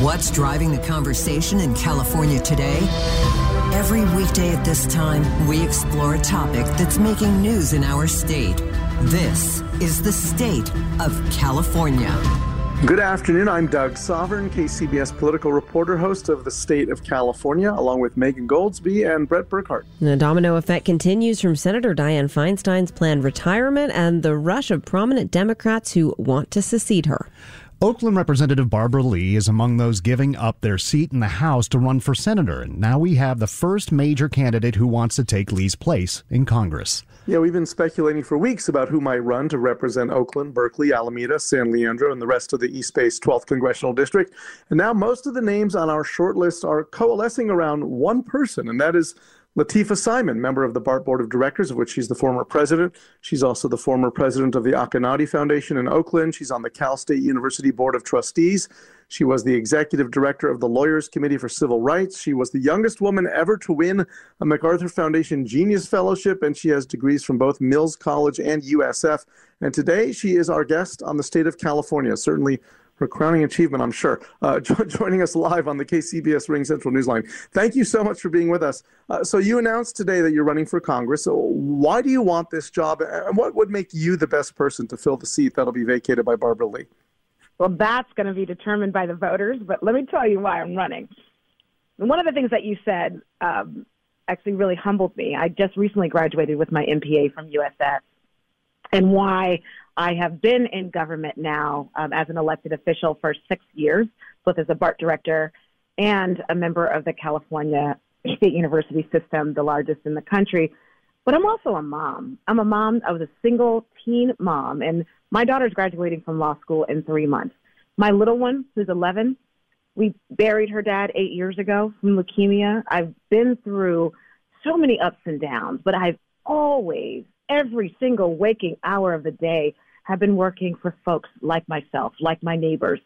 What's driving the conversation in California today? Every weekday at this time, we explore a topic that's making news in our state. This is the state of California. Good afternoon. I'm Doug Sovern, KCBS political reporter, host of the State of California, along with Megan Goldsby and Brett Burkart. The domino effect continues from Senator Dianne Feinstein's planned retirement and the rush of prominent Democrats who want to secede her. Oakland Representative Barbara Lee is among those giving up their seat in the House to run for senator. And now we have the first major candidate who wants to take Lee's place in Congress. Yeah, we've been speculating for weeks about who might run to represent Oakland, Berkeley, Alameda, San Leandro, and the rest of the East Bay's 12th congressional district. And now most of the names on our short list are coalescing around one person, and that is Lateefah Simon, member of the BART Board of Directors, of which she's the former president. She's also the former president of the Akonadi Foundation in Oakland. She's on the Cal State University Board of Trustees. She was the executive director of the Lawyers Committee for Civil Rights. She was the youngest woman ever to win a MacArthur Foundation Genius Fellowship, and she has degrees from both Mills College and USF. And today she is our guest on the state of California. Certainly her crowning achievement, I'm sure. Uh, jo- joining us live on the KCBS RingCentral Newsline. Thank you so much for being with us. Uh, so, you announced today that you're running for Congress. So why do you want this job, and what would make you the best person to fill the seat that'll be vacated by Barbara Lee? Well, that's going to be determined by the voters, but let me tell you why I'm running. One of the things that you said um, actually really humbled me. I just recently graduated with my MPA from USF, and why I have been in government now um, as an elected official for six years, both as a BART director and a member of the California State University system, the largest in the country. But I'm also a mom. I'm a mom. I was a single teen mom, and my daughter's graduating from law school in three months. My little one, who's 11, we buried her dad eight years ago from leukemia. I've been through so many ups and downs, but I've always, every single waking hour of the day, have been working for folks like myself, like my neighbors.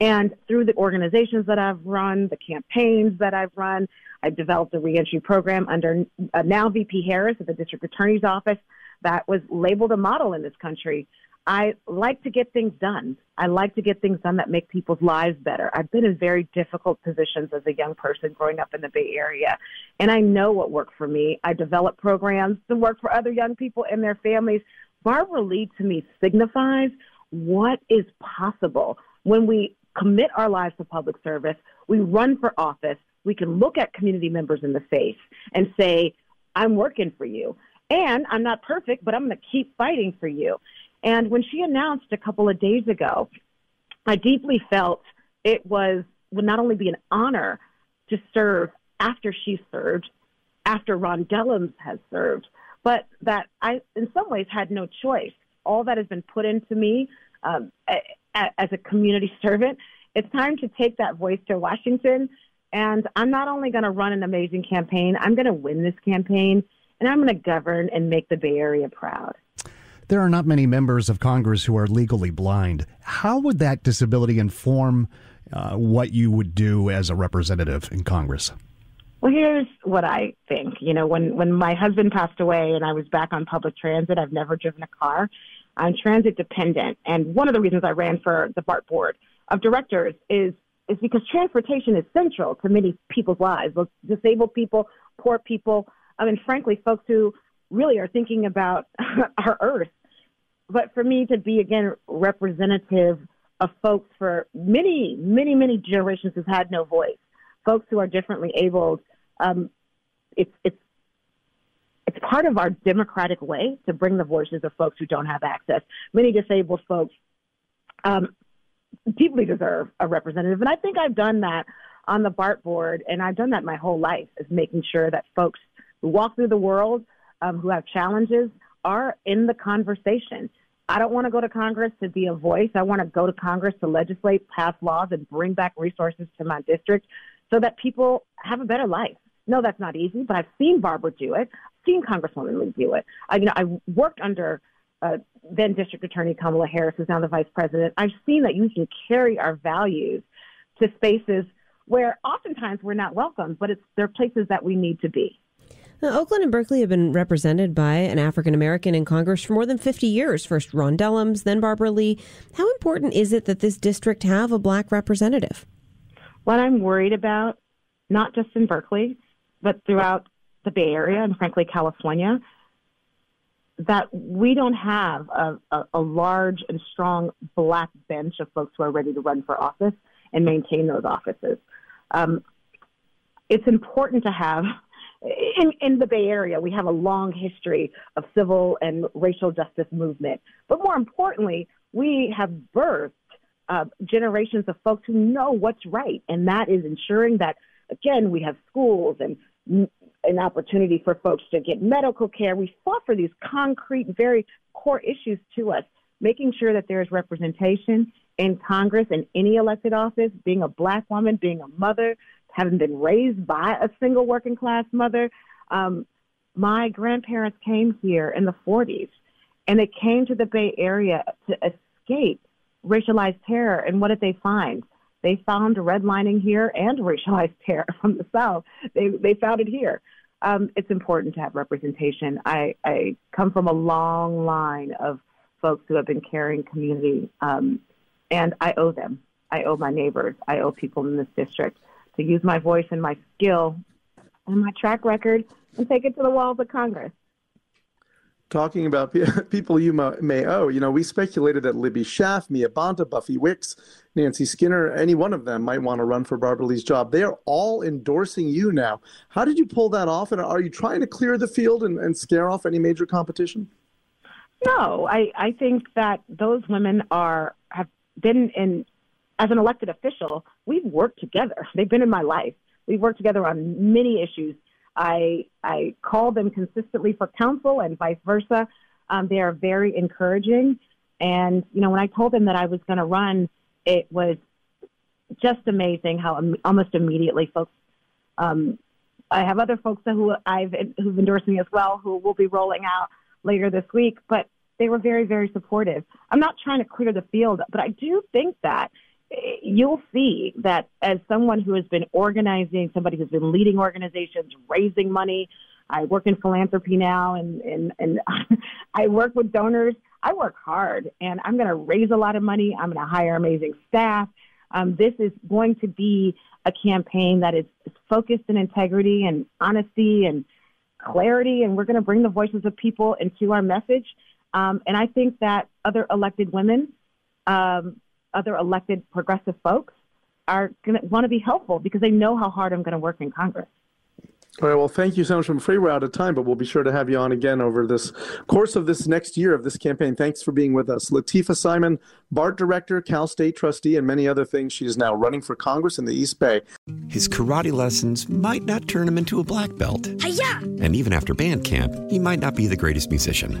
And through the organizations that I've run, the campaigns that I've run, I've developed a reentry program under uh, now VP Harris at the District Attorney's Office that was labeled a model in this country. I like to get things done. I like to get things done that make people's lives better. I've been in very difficult positions as a young person growing up in the Bay Area, and I know what worked for me. I developed programs to work for other young people and their families. Barbara Lee to me signifies what is possible when we commit our lives to public service, we run for office, we can look at community members in the face and say, I'm working for you. And I'm not perfect, but I'm going to keep fighting for you. And when she announced a couple of days ago, I deeply felt it was would not only be an honor to serve after she served, after Ron Dellums has served, but that I, in some ways, had no choice. All that has been put into me um, a, a, as a community servant. It's time to take that voice to Washington. And I'm not only going to run an amazing campaign, I'm going to win this campaign, and I'm going to govern and make the Bay Area proud. There are not many members of Congress who are legally blind. How would that disability inform uh, what you would do as a representative in Congress? Well, here's what I think. You know, when when my husband passed away and I was back on public transit, I've never driven a car. I'm transit dependent, and one of the reasons I ran for the BART board of directors is is because transportation is central to many people's lives, both disabled people, poor people, I mean, frankly, folks who really are thinking about our earth. But for me to be again representative of folks for many, many, many generations who've had no voice, folks who are differently abled, um, it's it's it's part of our democratic way to bring the voices of folks who don't have access. Many disabled folks um, deeply deserve a representative, and I think I've done that on the BART board, and I've done that my whole life, is making sure that folks who walk through the world, um, who have challenges, are in the conversation. I don't want to go to Congress to be a voice. I want to go to Congress to legislate, pass laws, and bring back resources to my district so that people have a better life. No, that's not easy, but I've seen Barbara do it. I've seen Congresswoman Lee do it. I, you know, I worked under uh, then District Attorney Kamala Harris, who's now the Vice President. I've seen that you can carry our values to spaces where oftentimes we're not welcome, but it's they're places that we need to be. Now, Oakland and Berkeley have been represented by an African American in Congress for more than 50 years. First Ron Dellums, then Barbara Lee. How important is it that this district have a black representative? What I'm worried about, not just in Berkeley, but throughout the Bay Area and frankly California, that we don't have a, a, a large and strong black bench of folks who are ready to run for office and maintain those offices. Um, it's important to have in, in the Bay Area, we have a long history of civil and racial justice movement. But more importantly, we have birthed uh, generations of folks who know what's right. And that is ensuring that, again, we have schools and an opportunity for folks to get medical care. We fought for these concrete, very core issues to us, making sure that there is representation in Congress and any elected office, being a black woman, being a mother, having been raised by a single working class mother. Um, my grandparents came here in the 40s and they came to the Bay Area to escape racialized terror. And what did they find? They found redlining here and racialized terror from the South. They, they found it here. Um, it's important to have representation. I, I come from a long line of folks who have been carrying community um, and I owe them. I owe my neighbors. I owe people in this district to use my voice and my skill and my track record and take it to the walls of Congress. Talking about people you may owe, you know, we speculated that Libby Schaaf, Mia Bonta, Buffy Wicks, Nancy Skinner, any one of them might want to run for Barbara Lee's job. They're all endorsing you now. How did you pull that off? And are you trying to clear the field and, and scare off any major competition? No, I, I think that those women are have been in as an elected official, we've worked together. They've been in my life. We've worked together on many issues. I I call them consistently for counsel and vice versa. Um, they are very encouraging. And you know, when I told them that I was going to run, it was just amazing how almost immediately folks. Um, I have other folks who I've who've endorsed me as well, who will be rolling out later this week. But they were very, very supportive. I'm not trying to clear the field, but I do think that you'll see that as someone who has been organizing, somebody who's been leading organizations, raising money. I work in philanthropy now, and and and I work with donors. I work hard, and I'm going to raise a lot of money. I'm going to hire amazing staff. Um, this is going to be a campaign that is, focused in integrity and honesty and clarity, and we're going to bring the voices of people into our message. Um, and I think that other elected women, um, other elected progressive folks, are going to want to be helpful because they know how hard I'm going to work in Congress. All right. Well, thank you so much. I'm afraid we're out of time, but we'll be sure to have you on again over this course of this next year of this campaign. Thanks for being with us. Lateefah Simon, BART Director, Cal State Trustee, and many other things. She is now running for Congress in the East Bay. His karate lessons might not turn him into a black belt. Hi-ya! And even after band camp, he might not be the greatest musician.